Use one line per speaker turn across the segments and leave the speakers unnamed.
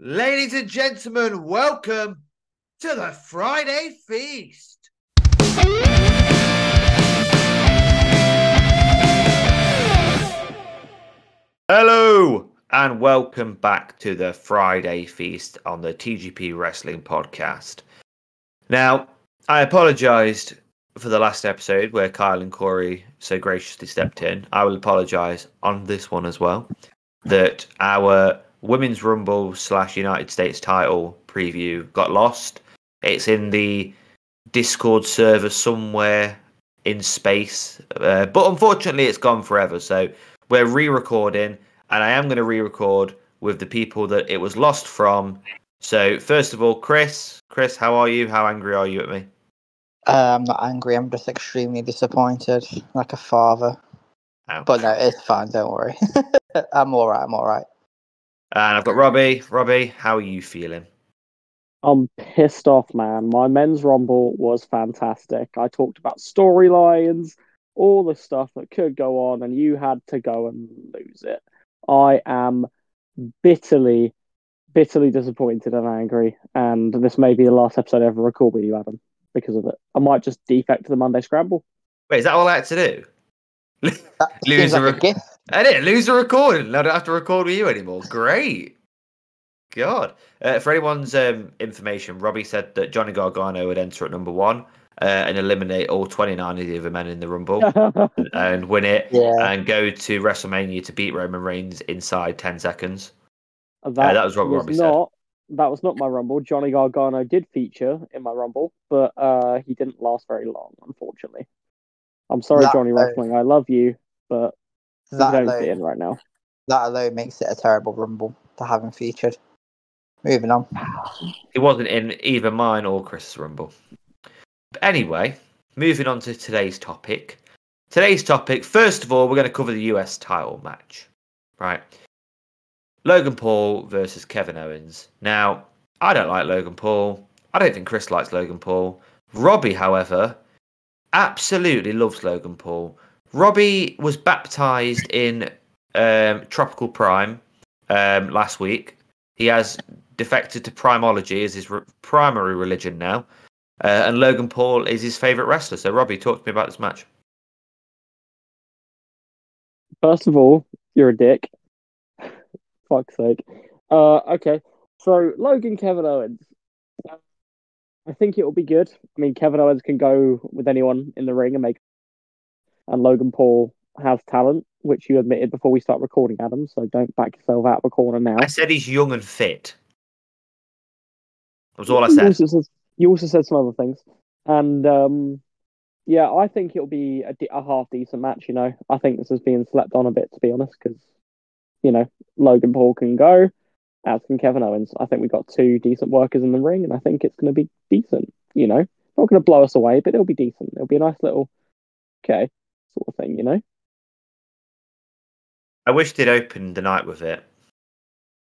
Ladies and gentlemen, welcome to the Friday Feast. Hello, and welcome back to the Friday Feast on the TGP Wrestling Podcast. Now, I apologised for the last episode where Kyle and Corey so graciously stepped in. I will apologise on this one as well that our Women's Rumble slash United States title preview got lost. It's in the Discord server somewhere in space, uh, but unfortunately, it's gone forever. So we're re-recording, and I am going to re-record with the people that it was lost from. So first of all, Chris, Chris, how are you? How angry are you at me?
Uh, I'm not angry. I'm just extremely disappointed, like a father.
Ouch.
But no, it's fine. Don't worry. I'm all right. I'm all right.
And I've got Robbie. Robbie, how are you feeling?
I'm pissed off, man. My men's rumble was fantastic. I talked about storylines, all the stuff that could go on, and you had to go and lose it. I am bitterly, bitterly disappointed and angry. And this may be the last episode I ever record with you, Adam, because of it. I might just defect to the Monday Scramble.
Wait, is that all I had to do?
That
Lose
seems
a
like a gift.
I didn't lose the recording. I don't have to record with you anymore. Great. God. Uh, for anyone's um, information, Robbie said that Johnny Gargano would enter at number one uh, and eliminate all 29 of the other men in the Rumble and win it
Yeah.
and go to WrestleMania to beat Roman Reigns inside 10 seconds.
that,
that was what Robbie said.
not, That was not my rumble. Johnny Gargano did feature in my rumble, but uh, he didn't last very long, unfortunately. I'm sorry,
That
Johnny
alone-
Wrestling. I love you, but you
That
don't fit in
alone,
right now.
that alone makes it a terrible rumble to have him featured. Moving on.
He wasn't in either mine or Chris's Rumble. But anyway, moving on to today's topic. Today's topic, first of all, we're going to cover the US title match. Right. Logan Paul versus Kevin Owens. Now, I don't like Logan Paul. I don't think Chris likes Logan Paul. Robbie, however, absolutely loves Logan Paul. Robbie was baptized in um, Tropical Prime um, last week. He has defected to primology as his re- primary religion now. Uh, and Logan Paul is his favourite wrestler. So, Robbie, talk to me about this match.
First of all, you're a dick. Fuck's sake. Uh, okay. So Logan Kevin Owens. I think it will be good. I mean, Kevin Owens can go with anyone in the ring and make. And Logan Paul has talent, which you admitted before we start recording, Adam. So don't back yourself out of a corner now.
I said he's young and fit. That was all I
You
said.
also said, you also said some other things, and um, yeah, I think it'll be a, de- a half decent match. You know, I think this is being slept on a bit, to be honest, because you know Logan Paul can go, as can Kevin Owens. I think we've got two decent workers in the ring, and I think it's going to be decent. You know, not going to blow us away, but it'll be decent. It'll be a nice little okay sort of thing. You know,
I wish they'd opened the night with it,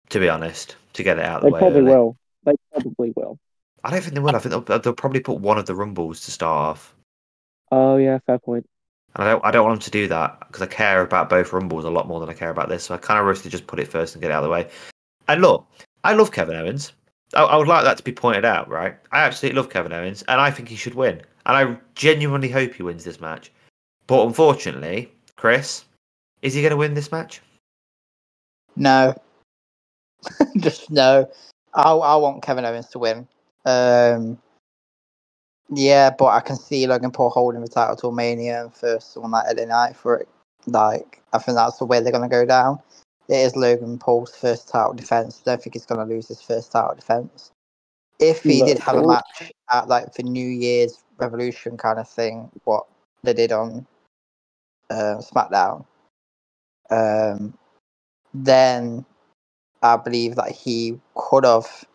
to be honest, to get it out of
they
the way.
They
probably
will. They probably will.
I don't think they will. I think they'll, they'll probably put one of the Rumbles to start off.
Oh yeah, fair point.
And I don't, I don't want them to do that because I care about both Rumbles a lot more than I care about this. So I kind of wish they just put it first and get it out of the way. And look, I love Kevin Owens. I, I would like that to be pointed out, right? I absolutely love Kevin Owens, and I think he should win. And I genuinely hope he wins this match. But unfortunately, Chris, is he going to win this match?
No. just no. I I want Kevin Owens to win. Um. Yeah, but I can see Logan Paul holding the title till Mania and first on that LA Knight for it. Like, I think that's the way they're going to go down. It is Logan Paul's first title defense. I don't think he's going to lose his first title defense. If he did have a match at like the New Year's Revolution kind of thing, what they did on uh, SmackDown, um, then I believe that he could have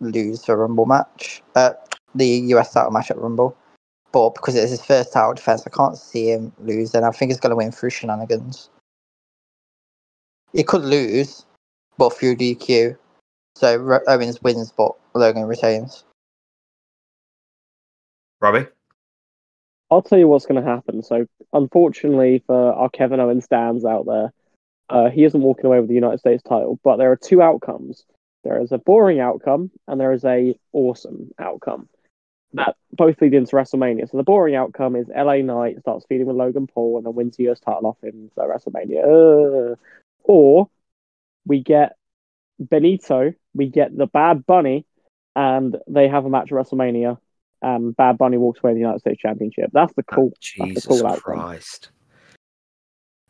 lose the Rumble match, uh, the US title match at Rumble. But because it's his first title defense, I can't see him losing. I think he's going to win through shenanigans. He could lose, but through DQ. So Owens wins, but Logan retains.
Robbie?
I'll tell you what's going to happen. So, unfortunately for our Kevin Owens stands out there, Uh, he isn't walking away with the United States title, but there are two outcomes. There is a boring outcome and there is a awesome outcome that both lead into WrestleMania. So the boring outcome is LA Knight starts feuding with Logan Paul and then wins the US title off him for WrestleMania. Uh, or we get Benito, we get the Bad Bunny, and they have a match at WrestleMania. And Bad Bunny walks away with the United States Championship. That's the cool. the
Jesus
cool outcome.
Christ.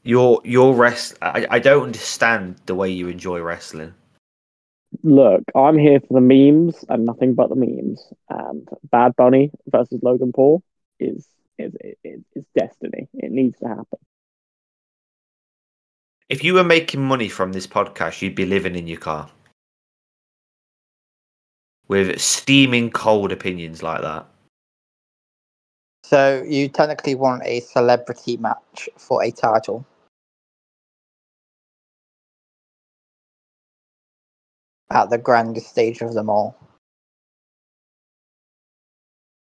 Your your rest I, I don't understand the way you enjoy wrestling.
Look, I'm here for the memes and nothing but the memes. And Bad Bunny versus Logan Paul is is is, is destiny. It needs to happen.
If you were making money from this podcast, you'd be living in your car. With steaming cold opinions like that.
So you technically want a celebrity match for a title. At the grandest stage of them all.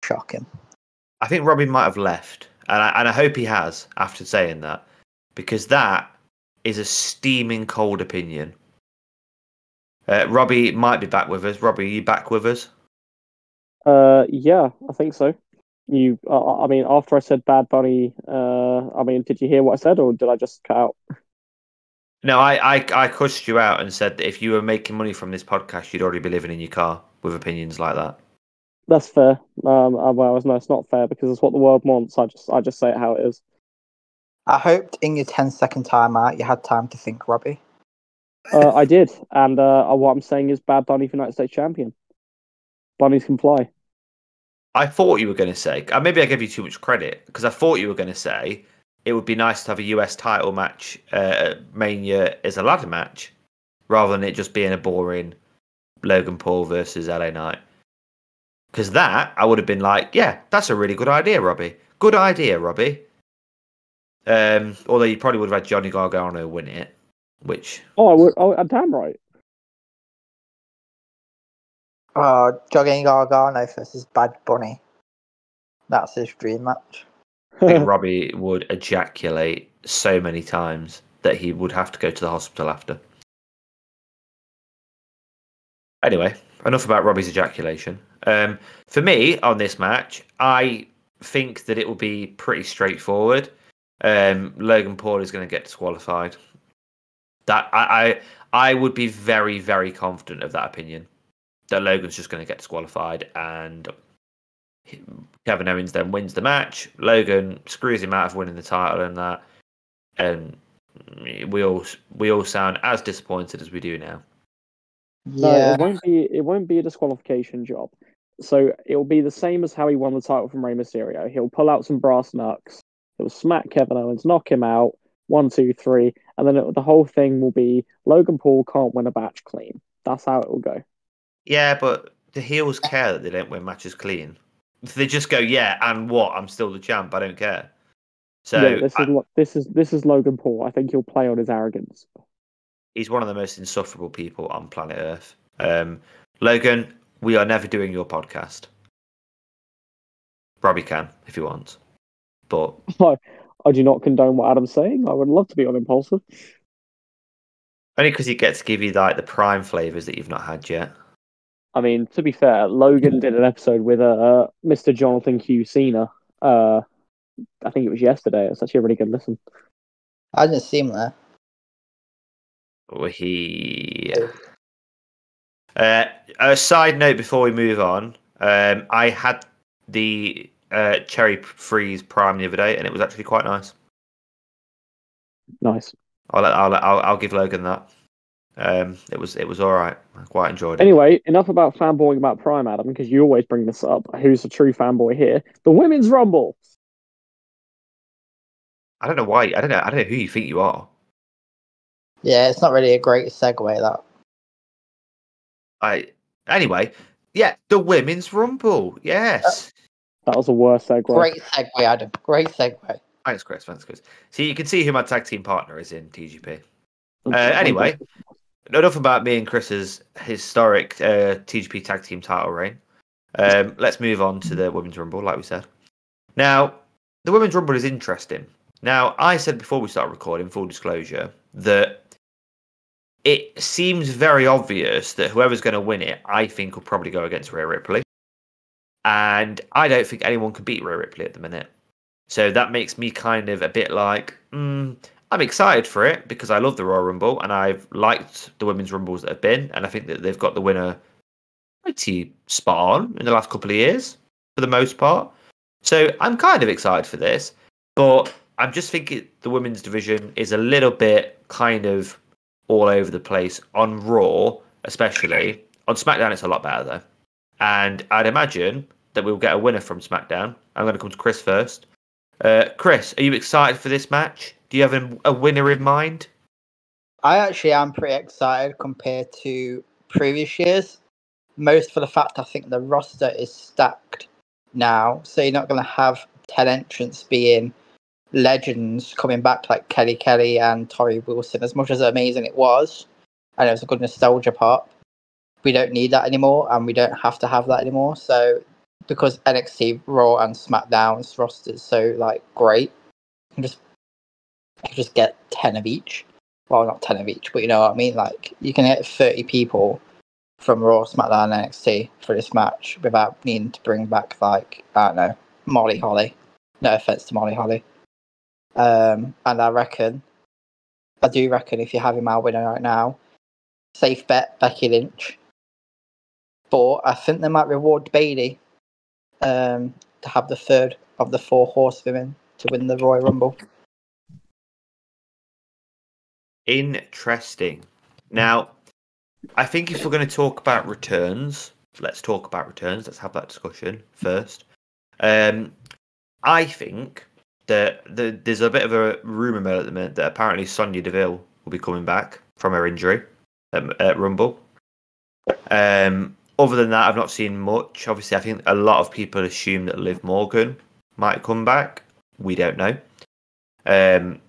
Shocking.
I think Robbie might have left, and I, and I hope he has after saying that, because that is a steaming cold opinion. Uh, Robbie might be back with us. Robbie, are you back with us?
Uh, yeah, I think so. You, uh, I mean, after I said Bad Bunny, uh, I mean, did you hear what I said, or did I just cut out?
No, I, I I cussed you out and said that if you were making money from this podcast, you'd already be living in your car with opinions like that.
That's fair. Um, uh, well, no, it's not fair because it's what the world wants. I just, I just say it how it is.
I hoped in your 10 second timeout you had time to think, Robbie.
Uh, I did, and uh, what I'm saying is Bad Bunny for United States champion. Bunnies can fly.
I thought you were going to say, uh, maybe I gave you too much credit because I thought you were going to say it would be nice to have a US title match uh, at Mania as a ladder match rather than it just being a boring Logan Paul versus LA Knight. Because that, I would have been like, yeah, that's a really good idea, Robbie. Good idea, Robbie. Um, although you probably would have had Johnny Gargano win it, which
Oh, I would. Oh, uh, damn right.
Uh, Johnny Gargano versus Bad Bunny. That's his dream match.
I think Robbie would ejaculate so many times that he would have to go to the hospital after. Anyway, enough about Robbie's ejaculation. Um, for me on this match, I think that it will be pretty straightforward. Um, Logan Paul is going to get disqualified. That I, I I would be very very confident of that opinion. That Logan's just going to get disqualified and Kevin Owens then wins the match. Logan screws him out of winning the title and that, and we all we all sound as disappointed as we do now.
No,
Yeah.
it won't be. It won't be a disqualification job. So it will be the same as how he won the title from Rey Mysterio. He'll pull out some brass knucks. He'll smack Kevin Owens, knock him out. One, two, three, and then it, the whole thing will be Logan Paul can't win a match clean. That's how it will go.
Yeah, but the heels care that they don't win matches clean. They just go, yeah, and what? I'm still the champ. I don't care. So
yeah, this
I-
is this is this is Logan Paul. I think he'll play on his arrogance.
he's one of the most insufferable people on planet Earth. Um, Logan, we are never doing your podcast. Robbie can if he wants, but
I do not condone what Adam's saying. I would love to be on Impulsive.
only because he gets to give you like the prime flavors that you've not had yet.
I mean, to be fair, Logan did an episode with uh, Mr. Jonathan Q. Cena. Uh, I think it was yesterday. It's actually a really good listen.
I didn't see him there.
Or he. Uh, a side note before we move on, um, I had the uh, cherry freeze prime the other day, and it was actually quite nice.
Nice.
I'll I'll I'll, I'll give Logan that. Um, it was it was all right. I quite enjoyed it.
Anyway, enough about fanboying about Prime, Adam, because you always bring this up. Who's the true fanboy here? The Women's Rumble.
I don't know why. I don't know. I don't know who you think you are.
Yeah, it's not really a great segue, that.
I anyway. Yeah, the women's rumble. Yes.
That was a worse segue.
Great segue, Adam. Great segue.
Thanks, Chris. Thanks, Chris. See, you can see who my tag team partner is in TGP. Uh, anyway, enough about me and Chris's historic uh, TGP tag team title reign. Um, let's move on to the women's rumble, like we said. Now, the women's rumble is interesting. Now, I said before we start recording, full disclosure, that it seems very obvious that whoever's going to win it, I think, will probably go against Rhea Ripley. And I don't think anyone can beat Rhea Ripley at the minute. So that makes me kind of a bit like, mm, I'm excited for it because I love the Royal Rumble and I've liked the women's Rumbles that have been. And I think that they've got the winner pretty spot on in the last couple of years for the most part. So I'm kind of excited for this. But I'm just thinking the women's division is a little bit kind of all over the place on Raw, especially. On SmackDown, it's a lot better though. And I'd imagine that we'll get a winner from SmackDown. I'm going to come to Chris first. Uh, Chris, are you excited for this match? Do you have a, winner in mind?
I actually am pretty excited compared to previous years. Most for the fact I think the roster is stacked now, so you're not going to have 10 entrants being legends coming back like Kelly Kelly and Torrie Wilson. As much as amazing it was, and it was a good nostalgia pop, we don't need that anymore, and we don't have to have that anymore. So because NXT, Raw, and SmackDown's rosters so like great, you can just can just get ten of each. Well, not ten of each, but you know what I mean. Like you can get thirty people from Raw, SmackDown, and NXT for this match without needing to bring back like I don't know Molly Holly. No offense to Molly Holly. Um, and I reckon, I do reckon if you have him our winner right now, safe bet Becky Lynch. But I think they might reward Bayley um, to have the third of the four horsewomen to win the Royal Rumble.
Interesting. Now, I think if we're going to talk about returns, let's talk about returns. Let's have that discussion first. Um, I think that the, there's a bit of a rumor mill at the minute that apparently Sonya Deville will be coming back from her injury at, at Rumble. Um, other than that, I've not seen much. Obviously, I think a lot of people assume that Liv Morgan might come back. We don't know. Um,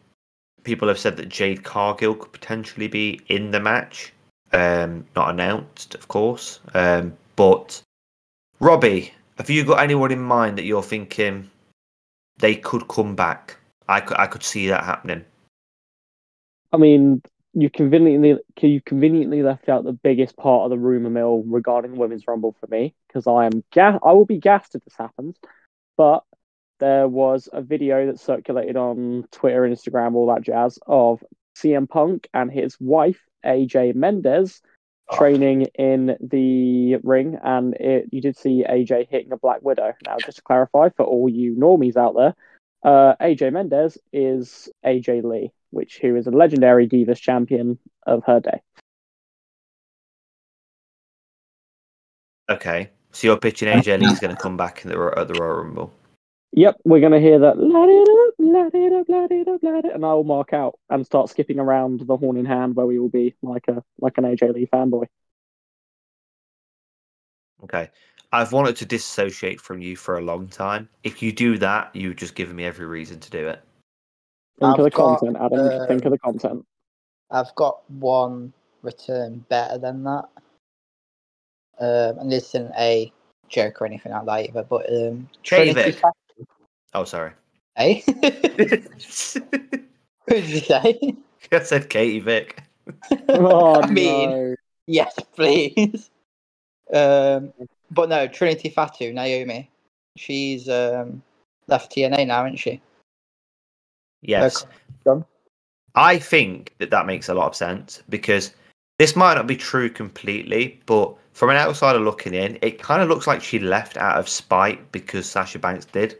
people have said that Jade Cargill could potentially be in the match. Um, not announced, of course. Um, but Robbie, have you got anyone in mind that you're thinking they could come back? I could, I could see that happening.
I mean, you conveniently you conveniently left out the biggest part of the rumor mill regarding the women's rumble for me because I am ga- I will be gassed if this happens. But there was a video that circulated on Twitter, Instagram, all that jazz of CM Punk and his wife AJ Mendez
Oh. Ah.
training in the ring, and it, you did see AJ hitting a Black Widow. Now, just to clarify for all you normies out there, uh, AJ Mendez is AJ Lee, which who is a legendary Divas champion of her day.
Okay, so you're pitching AJ Lee's going to come back in the, at the Royal Rumble.
Yep, we're gonna hear that it up, it up, it up, it, and I will mark out and start skipping around the horn in hand where we will be like a like an AJ Lee fanboy.
Okay. I've wanted to disassociate from you for a long time. If you do that, you've just given me every reason to do it.
Think of
I've
the
got,
content, Adam. Think of the content.
I've got one return better than that. Um, and this isn't a joke or anything like that either, but um,
Katie
Trinity
Vick. Oh, sorry.
eh?
I
Who did you say?
I said Katie Vick.
Oh
I mean-
no!
yes, please. Um, but no, Trinity Fatu, Naomi. She's um, left TNA now, isn't she?
Yes.
Done.
I think that that makes a lot of sense because this might not be true completely, but from an outsider looking in, it kind of looks like she left out of spite because Sasha Banks did.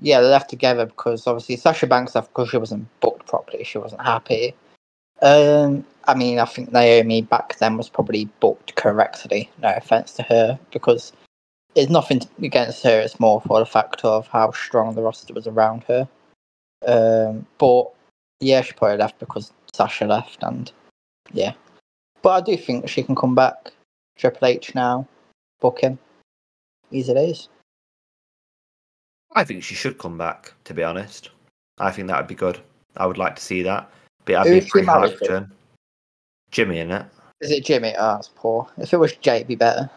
Yeah, they left together because obviously Sasha Banks left because she wasn't booked properly. She wasn't happy. Um, I mean, I think Naomi back then was probably booked correctly. No offense to her, because it's nothing against her. It's more for the fact of how strong the roster was around her. Um, but yeah, she probably left because Sasha left, and yeah. But I do think she can come back. Triple H now, book him. Easy days.
I think she should come back, to be honest. I think that would be good. I would like to see that. But that'd
Who's she
pretty
married to?
Jimmy, in it.
Is it Jimmy? Oh, that's poor. If it was Jey, it'd be better.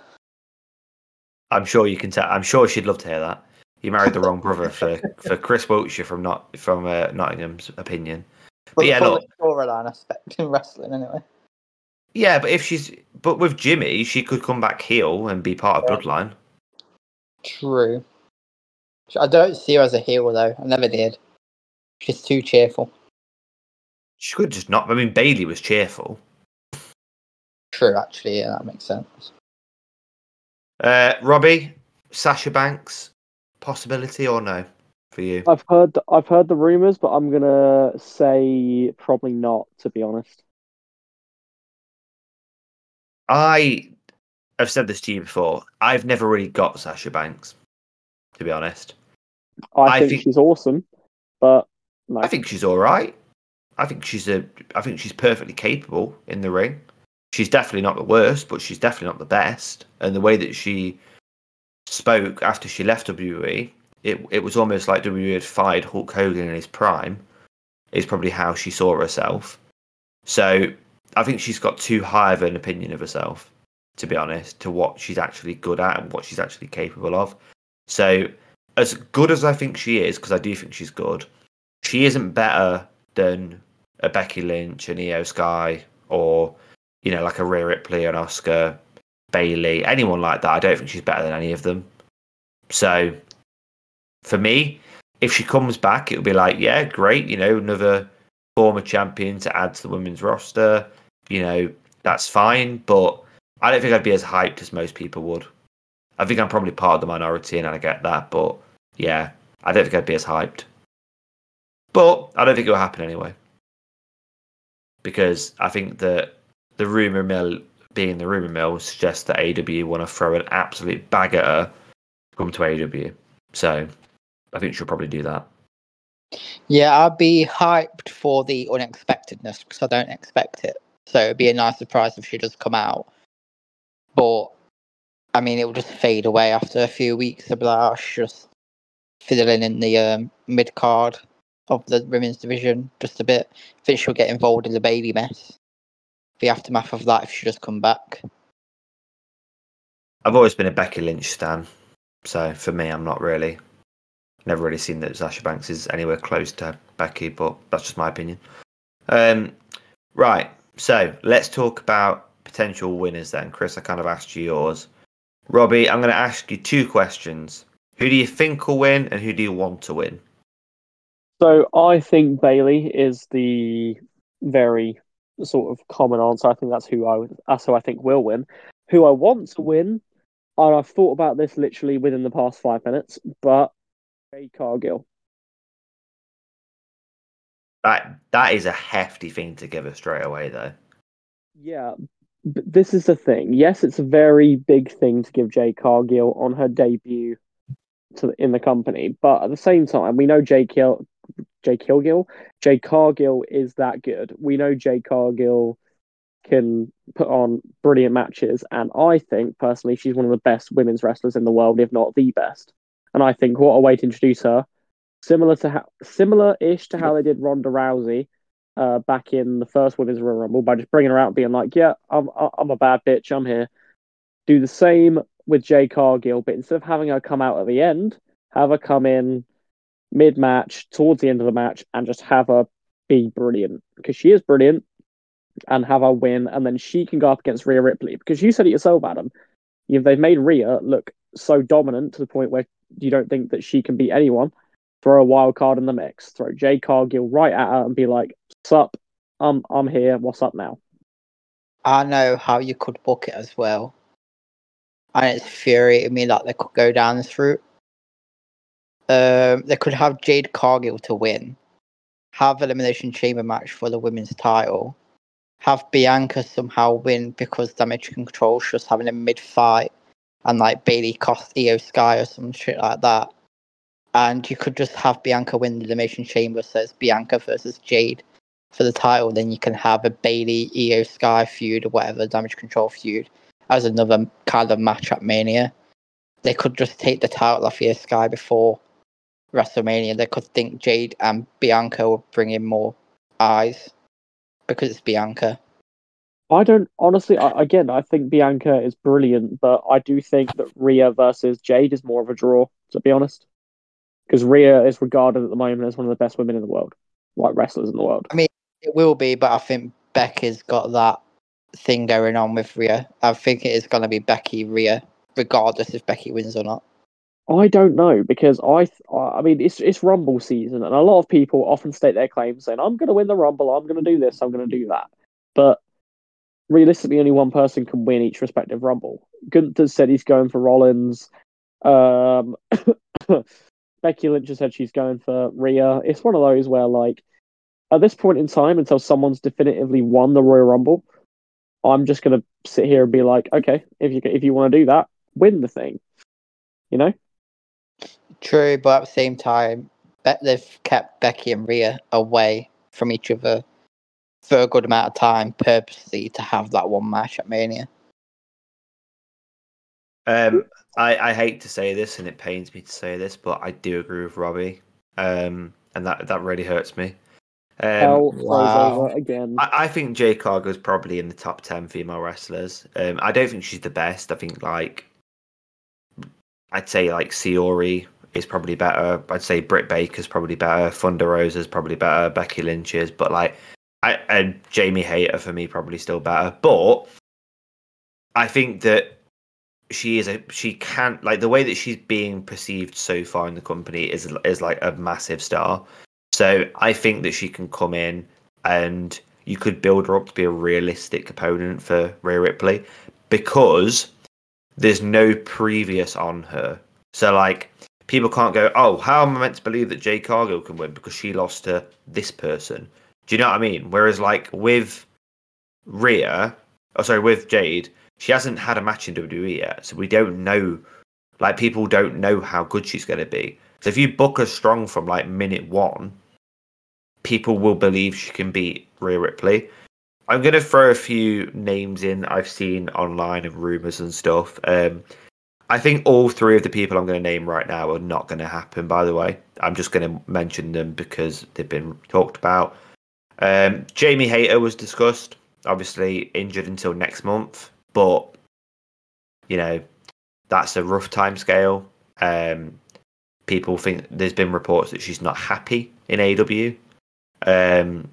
I'm sure you can tell. I'm sure she'd love to hear that. You married the wrong brother for, for Chris Wiltshire from not from uh, Nottingham's opinion.
But
yeah,
the
look.
storyline aspect in wrestling, anyway.
Yeah, but if she's but with Jimmy, she could come back heel and be part of Bloodline.
True. I don't see her as a heel though. I never did. She's too cheerful.
She could just not. I mean, Bayley was cheerful.
True, actually, yeah, that makes sense.
Uh, Robbie, Sasha Banks, possibility or no for you?
I've heard I've heard the rumors, but I'm gonna say probably not. To be honest,
I have said this to you before. I've never really got Sasha Banks, to be honest.
I,
I
think,
think-
she's awesome, but no.
I think she's all right. I think she's a. I think she's perfectly capable in the ring. She's definitely not the worst, but she's definitely not the best. And the way that she spoke after she left WWE, it it was almost like WWE had fired Hulk Hogan in his prime. Is probably how she saw herself. So I think she's got too high of an opinion of herself, to be honest, to what she's actually good at and what she's actually capable of. So as good as I think she is, because I do think she's good, she isn't better than a Becky Lynch, an Iyo Sky, or you know, like a Rhea Ripley, an Asuka, Bayley, anyone like that. I don't think she's better than any of them. So for me, if she comes back, it'll be like, yeah, great, you know, another former champion to add to the women's roster. You know, that's fine, but I don't think I'd be as hyped as most people would. I think I'm probably part of the minority, and I get that, but yeah, I don't think I'd be as hyped. But I don't think it'll happen anyway. Because I think that the rumour mill being the rumour mill suggests that AEW want to throw an absolute bag at her come to AEW. So I think she'll probably do that.
Yeah, I'd be hyped for the unexpectedness because I don't expect it. So it'd be a nice surprise if she does come out. But I mean, it will just fade away after a few weeks. It'll be like, oh, just fiddling in the um, mid card of the women's division just a bit. I think she'll get involved in the baby mess. The aftermath of that, if she does come back.
I've always been a Becky Lynch stan, so for me, I'm not really. Never really seen that Sasha Banks is anywhere close to Becky, but that's just my opinion. Um, right, so let's talk about potential winners then. Chris, I kind of asked you yours. Robbie, I'm going to ask you two questions. Who do you think will win, and who do you want to win?
So I think Bayley is the very sort of common answer. I think that's who I would, that's who I think will win. Who I want to win, and I've thought about this literally within the past five minutes, but Jade Cargill.
That that is a hefty thing to give her straight away, though.
Yeah, but this is the thing. Yes, it's a very big thing to give Jade Cargill on her debut to in the company, but at the same time, we know Jay Kill, Jade Kilgill, Jade Cargill is that good. We know Jade Cargill can put on brilliant matches, and I think personally she's one of the best women's wrestlers in the world, if not the best. And I think what a way to introduce her, similar to how similar-ish to how they did Ronda Rousey uh, back in the first Women's Royal Rumble by just bringing her out being like, "Yeah, I'm I'm a bad bitch. I'm here." Do the same with Jade Cargill, but instead of having her come out at the end, have her come in mid-match, towards the end of the match, and just have her be brilliant because she is brilliant, and have her win, and then she can go up against Rhea Ripley because you said it yourself, Adam. You've, they've made Rhea look so dominant to the point where you don't think that she can beat anyone. Throw a wild card in the mix. Throw Jade Cargill right at her and be like, "Sup, I'm I'm here. What's up now?"
I know how you could book it as well. And it's infuriating me that they could go down this route. Um, they could have Jade Cargill to win, have Elimination Chamber match for the women's title, have Bianca somehow win because Damage Control's just having a mid fight, and like Bayley cost Iyo Sky or some shit like that. And you could just have Bianca win the Elimination Chamber, so it's Bianca versus Jade for the title, then you can have a Bayley Iyo Sky feud or whatever damage control feud as another kind of match at Mania. They could just take the title off Iyo Sky before WrestleMania. They could think Jade and Bianca will bring in more eyes because it's Bianca.
I don't honestly. I, again, I think Bianca is brilliant, but I do think that Rhea versus Jade is more of a draw. To be honest, because Rhea is regarded at the moment as one of the best women in the world, like wrestlers in the world.
I mean, it will be, but I think Becky's got that thing going on with Rhea. I think it is going to be Becky Rhea, regardless if Becky wins or not.
I don't know because I, I mean, it's it's Rumble season, and a lot of people often state their claims saying, "I'm going to win the Rumble, I'm going to do this, I'm going to do that," but realistically, only one person can win each respective Rumble. Gunther said he's going for Rollins. Um, Becky Lynch has said she's going for Rhea. It's one of those where, like, at this point in time, until someone's definitively won the Royal Rumble, I'm just going to sit here and be like, okay, if you if you want to do that, win the thing. You know.
True, but at the same time, Be- they've kept Becky and Rhea away from each other for a good amount of time, purposely to have that one match at Mania.
Um, I, I hate to say this, and it pains me to say this, but I do agree with Robbie, um, and that that really hurts me. Um,
Hell
wow.
again.
I, I think Jade Cargill is probably in the top ten female wrestlers. Um, I don't think she's the best. I think like I'd say like Siori is probably better. I'd say Britt Baker's probably better. Thunder Rosa's probably better. Becky Lynch is, but like I and Jamie Hayter for me probably still better. But I think that she is a she can't like the way that she's being perceived so far in the company is is like a massive star. So I think that she can come in and you could build her up to be a realistic opponent for Rhea Ripley because there's no previous on her. So like people can't go, oh, how am I meant to believe that Jade Cargill can win because she lost to this person? Do you know what I mean? Whereas like with Rhea, oh sorry, with Jade, she hasn't had a match in WWE yet, so we don't know. Like people don't know how good she's going to be. So if you book her strong from like minute one, people will believe she can beat Rhea Ripley. I'm going to throw a few names in I've seen online and rumors and stuff. Um, I think all three of the people I'm going to name right now are not going to happen. By the way, I'm just going to mention them because they've been talked about. Um, Jamie Hayter was discussed. Obviously injured until next month, but you know that's a rough time scale. Um, people think there's been reports that she's not happy in AEW. Um,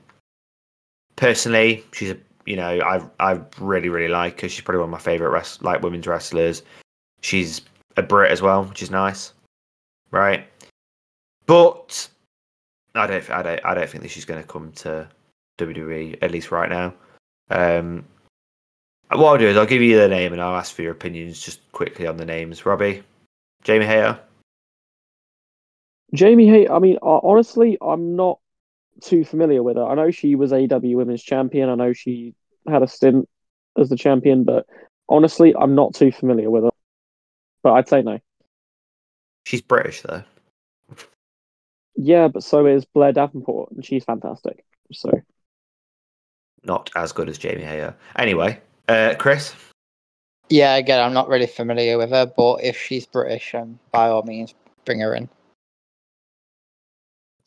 personally, she's a you know I I really really like her. She's probably one of my favorite rest like women's wrestlers. She's a Brit as well, which is nice, right? But I don't I don't I don't think that she's going to come to WWE at least right now. Um, what I'll do is I'll give you the name and I'll ask for your opinions just quickly on the names. Robbie, Jamie Hayter.
Jamie Hay, I mean, honestly, I'm not too familiar with her. I know she was AEW Women's Champion. I know she had a stint as the champion, but honestly, I'm not too familiar with her. But I'd say no.
She's British though.
Yeah, but so is Blair Davenport, and she's fantastic. So
Not as good as Jamie Hayter. Anyway, uh, Chris.
Yeah, again, I'm not really familiar with her, but if she's British, um, by all means, bring her in.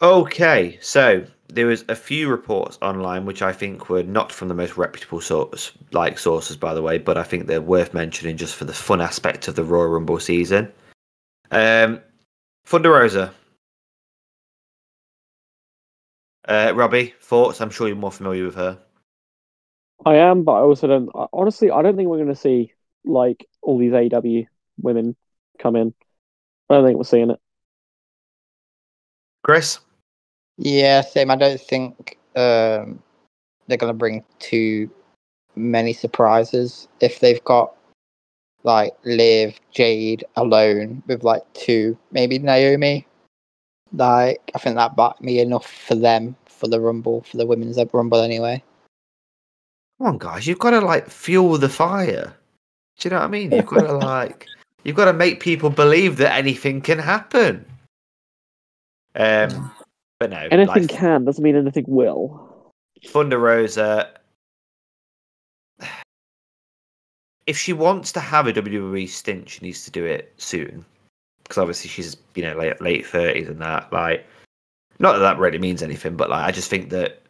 Okay, so there was a few reports online which I think were not from the most reputable source, like sources, by the way, but I think they're worth mentioning just for the fun aspect of the Royal Rumble season. Um, Thunder Rosa. Uh, Robbie, thoughts? I'm sure you're more familiar with her.
I am, but I also don't. Honestly, I don't think we're going to see like all these AEW women come in. I don't think we're seeing it.
Chris?
Yeah, same. I don't think um, they're going to bring too many surprises if they've got like Liv, Jade alone with like two, maybe Naomi. Like, I think that might me enough for them for the Rumble, for the women's Rumble anyway.
Come on, guys, you've got to like fuel the fire. Do you know what I mean? You've got to like, you've got to make people believe that anything can happen. Um, but no,
Anything
like,
can doesn't mean anything will.
Thunder Rosa. If she wants to have a WWE stint, she needs to do it soon, because obviously she's you know late late thirties and that. Like, not that that really means anything, but like I just think that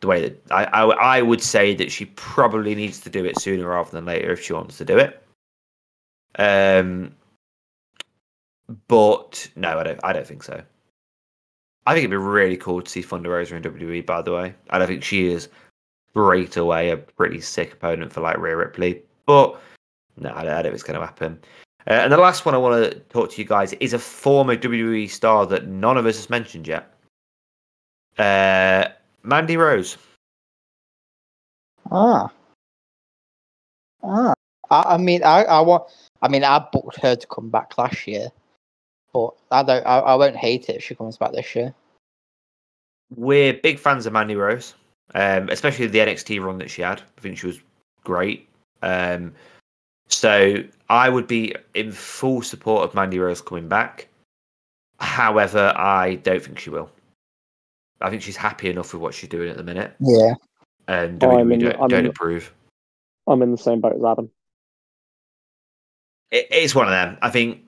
the way that I, I I would say that she probably needs to do it sooner rather than later if she wants to do it. Um, but no, I don't. I don't think so. I think it'd be really cool to see Thunder Rosa in WWE. By the way, and I think she is right away a pretty sick opponent for like Rhea Ripley. But no, I don't, I don't think it's going to happen. Uh, and the last one I want to talk to you guys is a former WWE star that none of us has mentioned yet. Uh, Mandy Rose.
Ah. Ah. I, I mean, I, I want. I mean, I booked her to come back last year, but I don't. I, I won't hate it if she comes back this year.
We're big fans of Mandy Rose, um, especially the NXT run that she had. I think she was great. Um, so I would be in full support of Mandy Rose coming back. However, I don't think she will. I think she's happy enough with what she's doing at the minute,
Yeah.
and
Oh,
WWE
I'm in-
don't,
I'm
don't
in-
approve.
I'm in the same boat as Adam.
it, it's one of them. I think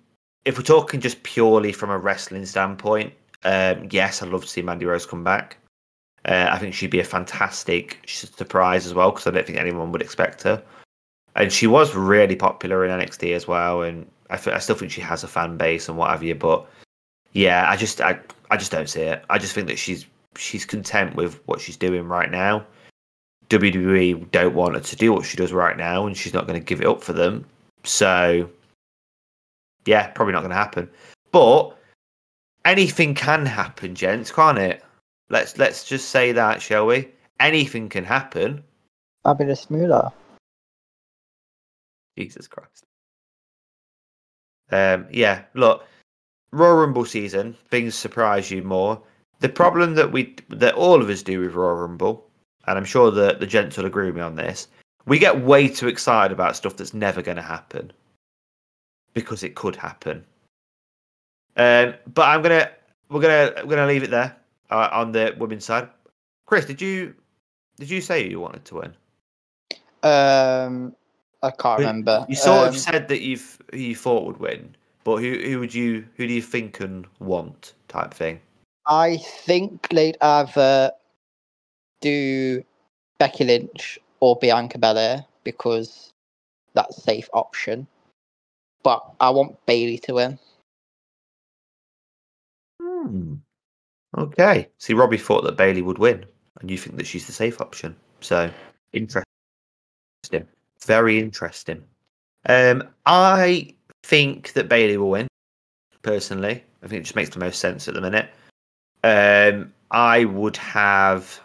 if we're talking just purely from a wrestling standpoint, um, yes, I'd love to see Mandy Rose come back. Uh, I think she'd be a fantastic surprise as well because I don't think anyone would expect her. And she was really popular in NXT as well, and I, still think she has a fan base and what have you. But yeah, I just I, I just don't see it. I just think that she's she's content with what she's doing right now. WWE don't want her to do what she does right now, and she's not going to give it up for them. So, yeah, probably not going to happen. But anything can happen, gents, can't it? Let's let's just say that, shall we? Anything can happen.
A Fabulous Moolah.
Jesus Christ. Um, yeah, look, Royal Rumble season, things surprise you more. The problem that we that all of us do with Royal Rumble, and I'm sure that the gents will agree with me on this, we get way too excited about stuff that's never going to happen because it could happen. Um, but I'm gonna we're gonna we're gonna leave it there uh, on the women's side. Chris, did you did you say you wanted to win?
Um, I can't remember.
You sort
Um,
of said that you've who you thought would win, but who who would you who do you think and want type thing?
I think they'd either do Becky Lynch or Bianca Belair because that's a safe option. But I want Bayley to win.
Hmm. Okay. See, Robbie thought that Bayley would win, and you think that she's the safe option. So interesting. Very interesting. Um, I think that Bayley will win. Personally, I think it just makes the most sense at the minute. Um, I would have.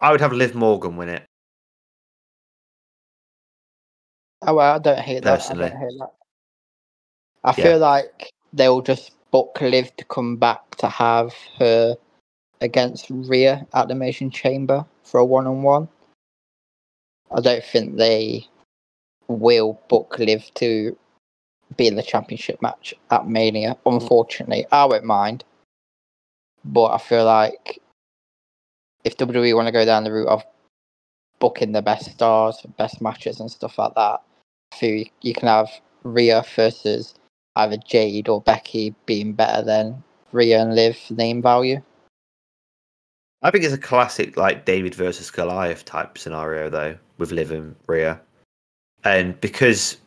I would have Liv Morgan win it.
Oh, well, I don't hate that. I don't hate that. I
Yeah.
feel like they'll just book Liv to come back to have her against Rhea at the Elimination Chamber for a one on one. I don't think they will book Liv to be in the championship match at Mania. Unfortunately, I won't mind. But I feel like if WWE want to go down the route of booking the best stars, best matches, and stuff like that, I feel you- can have Rhea versus either Jade or Becky being better than Rhea and Liv name value.
I think it's a classic like David versus Goliath type scenario though, with Liv and Rhea. And because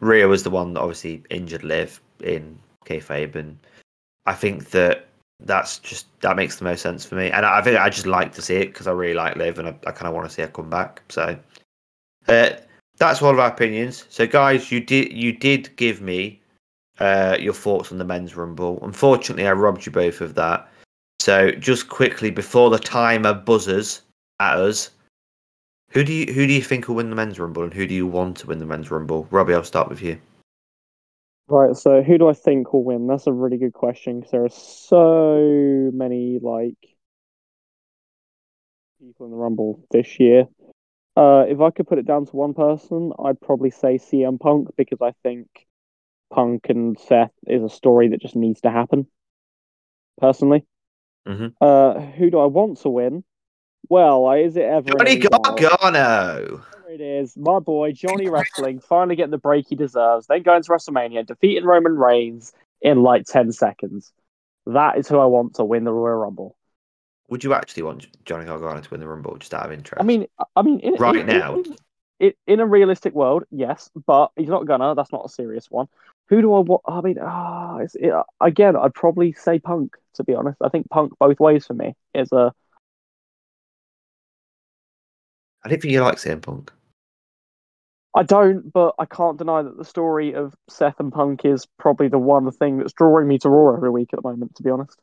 Rhea was the one that obviously injured Liv in kayfabe, and I think that that's just that makes the most sense for me. And I think I just like to see it because I really like Liv, and I, I kind of want to see her come back. So uh, that's all of our opinions. So guys, you did you did give me uh, your thoughts on the men's rumble. Unfortunately, I robbed you both of that. So just quickly before the timer buzzes at us, who do you who do you think will win the men's rumble, and who do you want to win the men's rumble? Robbie, I'll start with you.
Right, so who do I think will win? That's a really good question because there are so many like people in the Rumble this year. Uh, if I could put it down to one person, I'd probably say CM Punk because I think Punk and Seth is a story that just needs to happen. Personally,
Mhm.
uh, who do I want to win? Well, is it ever
Johnny? Gargano.
There it is, my boy Johnny Wrestling finally getting the break he deserves, then going to WrestleMania, defeating Roman Reigns in like ten seconds. That is who I want to win the Royal Rumble.
Would you actually want Johnny Gargano to win the rumble, just out of interest?
I mean, I mean, in,
Right
in-
now.
in, in, a realistic world, yes, but he's not gonna. That's not a serious one. Who do I want? I mean, ah, it's, it, again, I'd probably say Punk. To be honest, I think Punk both ways for me is a.
I didn't think you like CM Punk.
I don't, but I can't deny that the story of Seth and Punk is probably the one thing that's drawing me to Raw every week at the moment. To be honest,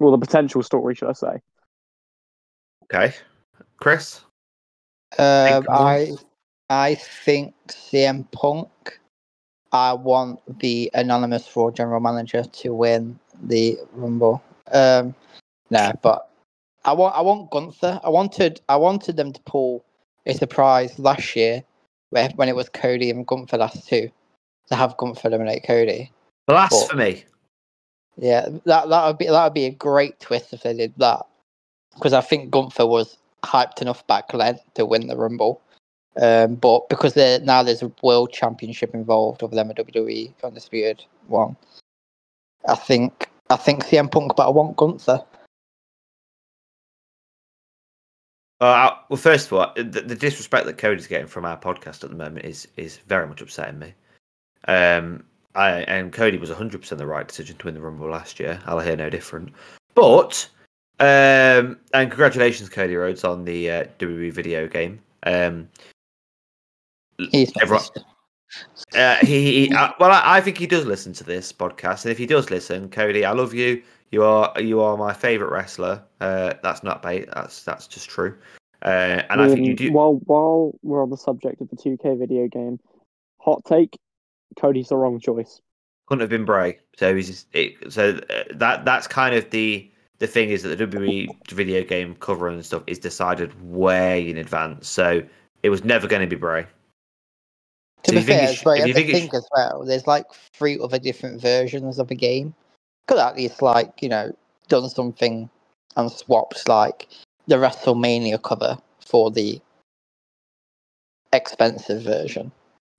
well, the potential story, should I say?
Okay, Chris.
Um,
Think
I
more.
I think CM Punk. I want the anonymous Raw general manager to win the Rumble. Um, no, but I want I want Gunther. I wanted I wanted them to pull a surprise last year, where when it was Cody and Gunther last two, to have Gunther eliminate Cody.
Blasphemy.
Yeah, that that would be that would be a great twist if they did that, because I think Gunther was hyped enough back then to win the Rumble. Um, but because now there's a world championship involved of them a WWE undisputed one, I think I think CM Punk, but I want Gunther.
Uh, well, first of all, the, the disrespect that Cody's getting from our podcast at the moment is is very much upsetting me. Um, I and Cody was 100 percent the right decision to win the Rumble last year. I'll hear no different. But um, and congratulations, Cody Rhodes, on the uh, WWE video game. Um,
He's
Everyone- uh, he, he uh, well, I, I think he does listen to this podcast, and if he does listen, Cody, I love you. You are you are my favorite wrestler. Uh, that's not bait. That's that's just true. Uh, and I think you
Um,
do.
While while we're on the subject of the 2K video game, hot take: Cody's the wrong choice.
couldn't have been Bray. So he's it, so uh, that that's kind of the the thing is that the WWE video game cover and stuff is decided way in advance. So it was never going to be Bray.
To
So
be fair,
it
as
sh-
well,
if
you
you think it
think as well. There's like three other different versions of a game. Could at least like you know done something and swapped like the WrestleMania cover for the expensive version.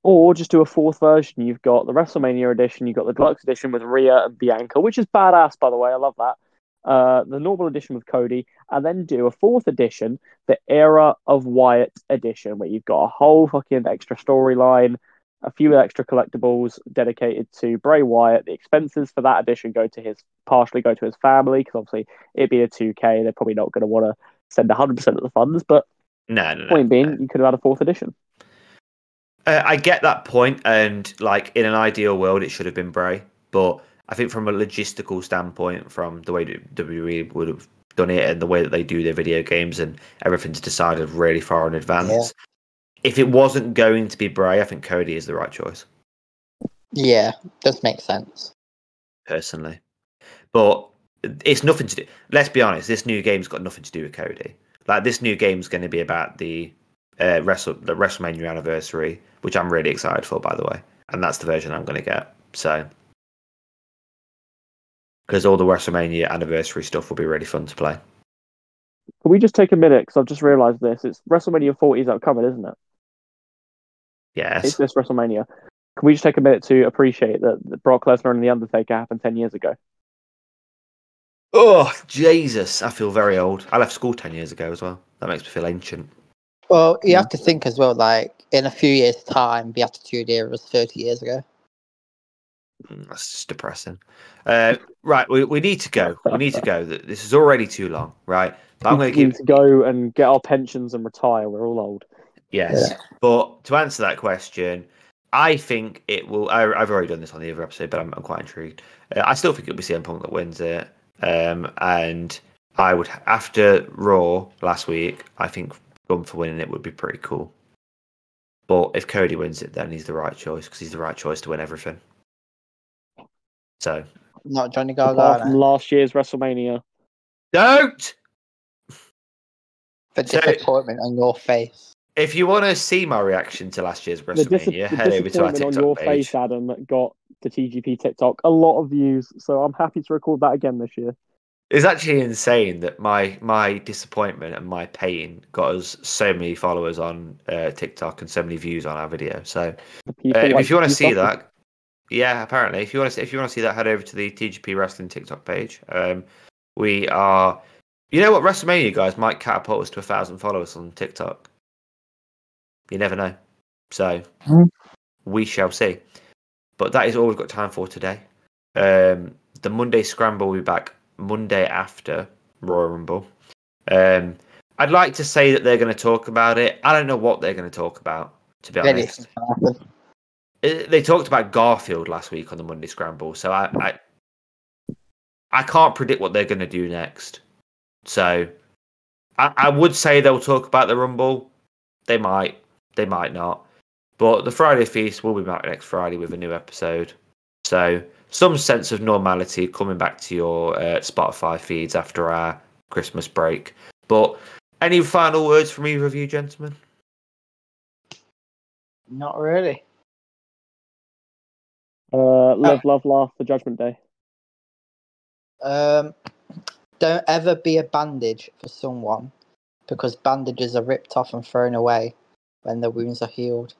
Or just do a fourth version. You've got the WrestleMania edition, you've got the deluxe edition with Rhea and Bianca, which is badass, by the way. I love that. Uh, the normal edition with Cody, and then do a fourth edition, the Era of Wyatt edition, where you've got a whole fucking extra storyline, a few extra collectibles dedicated to Bray Wyatt. The expenses for that edition go to his partially go to his family because obviously it'd be a 2K. They're probably not going to want to send 100% of the funds, but
No, no, no.
point being,
no.
you could have had a fourth edition.
Uh, I get that point, and like in an ideal world, it should have been Bray. But I think from a logistical standpoint, from the way WWE would have done it and the way that they do their video games and everything's decided really far in advance. If it wasn't going to be Bray, I think Cody is the right choice,
Yeah, does make sense.
personally. But it's nothing to do. Let's be honest. This new game's got nothing to do with Cody. Like this new game's going to be about the uh, Wrestle the WrestleMania anniversary, which I'm really excited for, by the way. And that's the version I'm going to get. So, because all the WrestleMania anniversary stuff will be really fun to play.
Can we just take a minute? Because I've just realised this. It's WrestleMania 40 is upcoming, isn't it?
Yes.
It's this WrestleMania. Can we just take a minute to appreciate that, that Brock Lesnar and The Undertaker happened 10 years ago?
Oh Jesus! I feel very old. I left school ten years ago as well. That makes me feel ancient.
Well, you have to think as well. Like in a few years' time, the Attitude Era was thirty years ago.
Mm, That's just depressing. Uh, right, we, we need to go. We need to go. Th- This is already too long. Right, I'm going to
we
give
need to go and get our pensions and retire. We're all old.
yes, but to answer that question, I think it will. I, I've already done this on the other episode, but I'm, I'm quite intrigued. Uh, I still think it'll be CM Punk that wins it. Um, and I would after Raw last week, I think going for winning it would be pretty cool. But if Cody wins it, then he's the right choice because he's the right choice to win everything. So
Not Johnny
Apart from
Gargano.
last year's WrestleMania.
don't.
The
So-
disappointment on your face.
If you want to see my reaction to last year's
The, dis-
WrestleMania,
the
head over to our
disappointment on
TikTok
your
page.
face, Adam, got the TGP TikTok a lot of views. So I'm happy to record that again this year.
It's actually insane that my my disappointment and my pain got us so many followers on uh, TikTok and so many views on our video. So uh, if you want to see that, yeah, apparently, if you want to if you want to see that, head over to the TGP Wrestling TikTok page. Um, we are, you know what, WrestleMania guys might catapult us to a thousand followers on TikTok. You never know. So
Hmm.
we shall see. but that is all we've got time for today. Um, the Monday Scramble will be back Monday after Royal Rumble. Um, I'd like to say that they're going to talk about it. I don't know what they're going to talk about, to be honest.
Anything can happen.
Uh, They talked about Garfield last week on the Monday Scramble, so I I, I can't predict what they're going to do next. So I, I would say they'll talk about the Rumble. They might, they might not. But the Friday Feast will be back next Friday with a new episode. So some sense of normality coming back to your uh, Spotify feeds after our Christmas break. But any final words from either of you, gentlemen?
Not really.
Uh, live, love, laugh for Judgment Day.
Um, don't ever be a bandage for someone because bandages are ripped off and thrown away when the wounds are healed.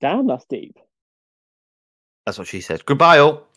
Damn, that's deep.
That's what she said. Goodbye, all.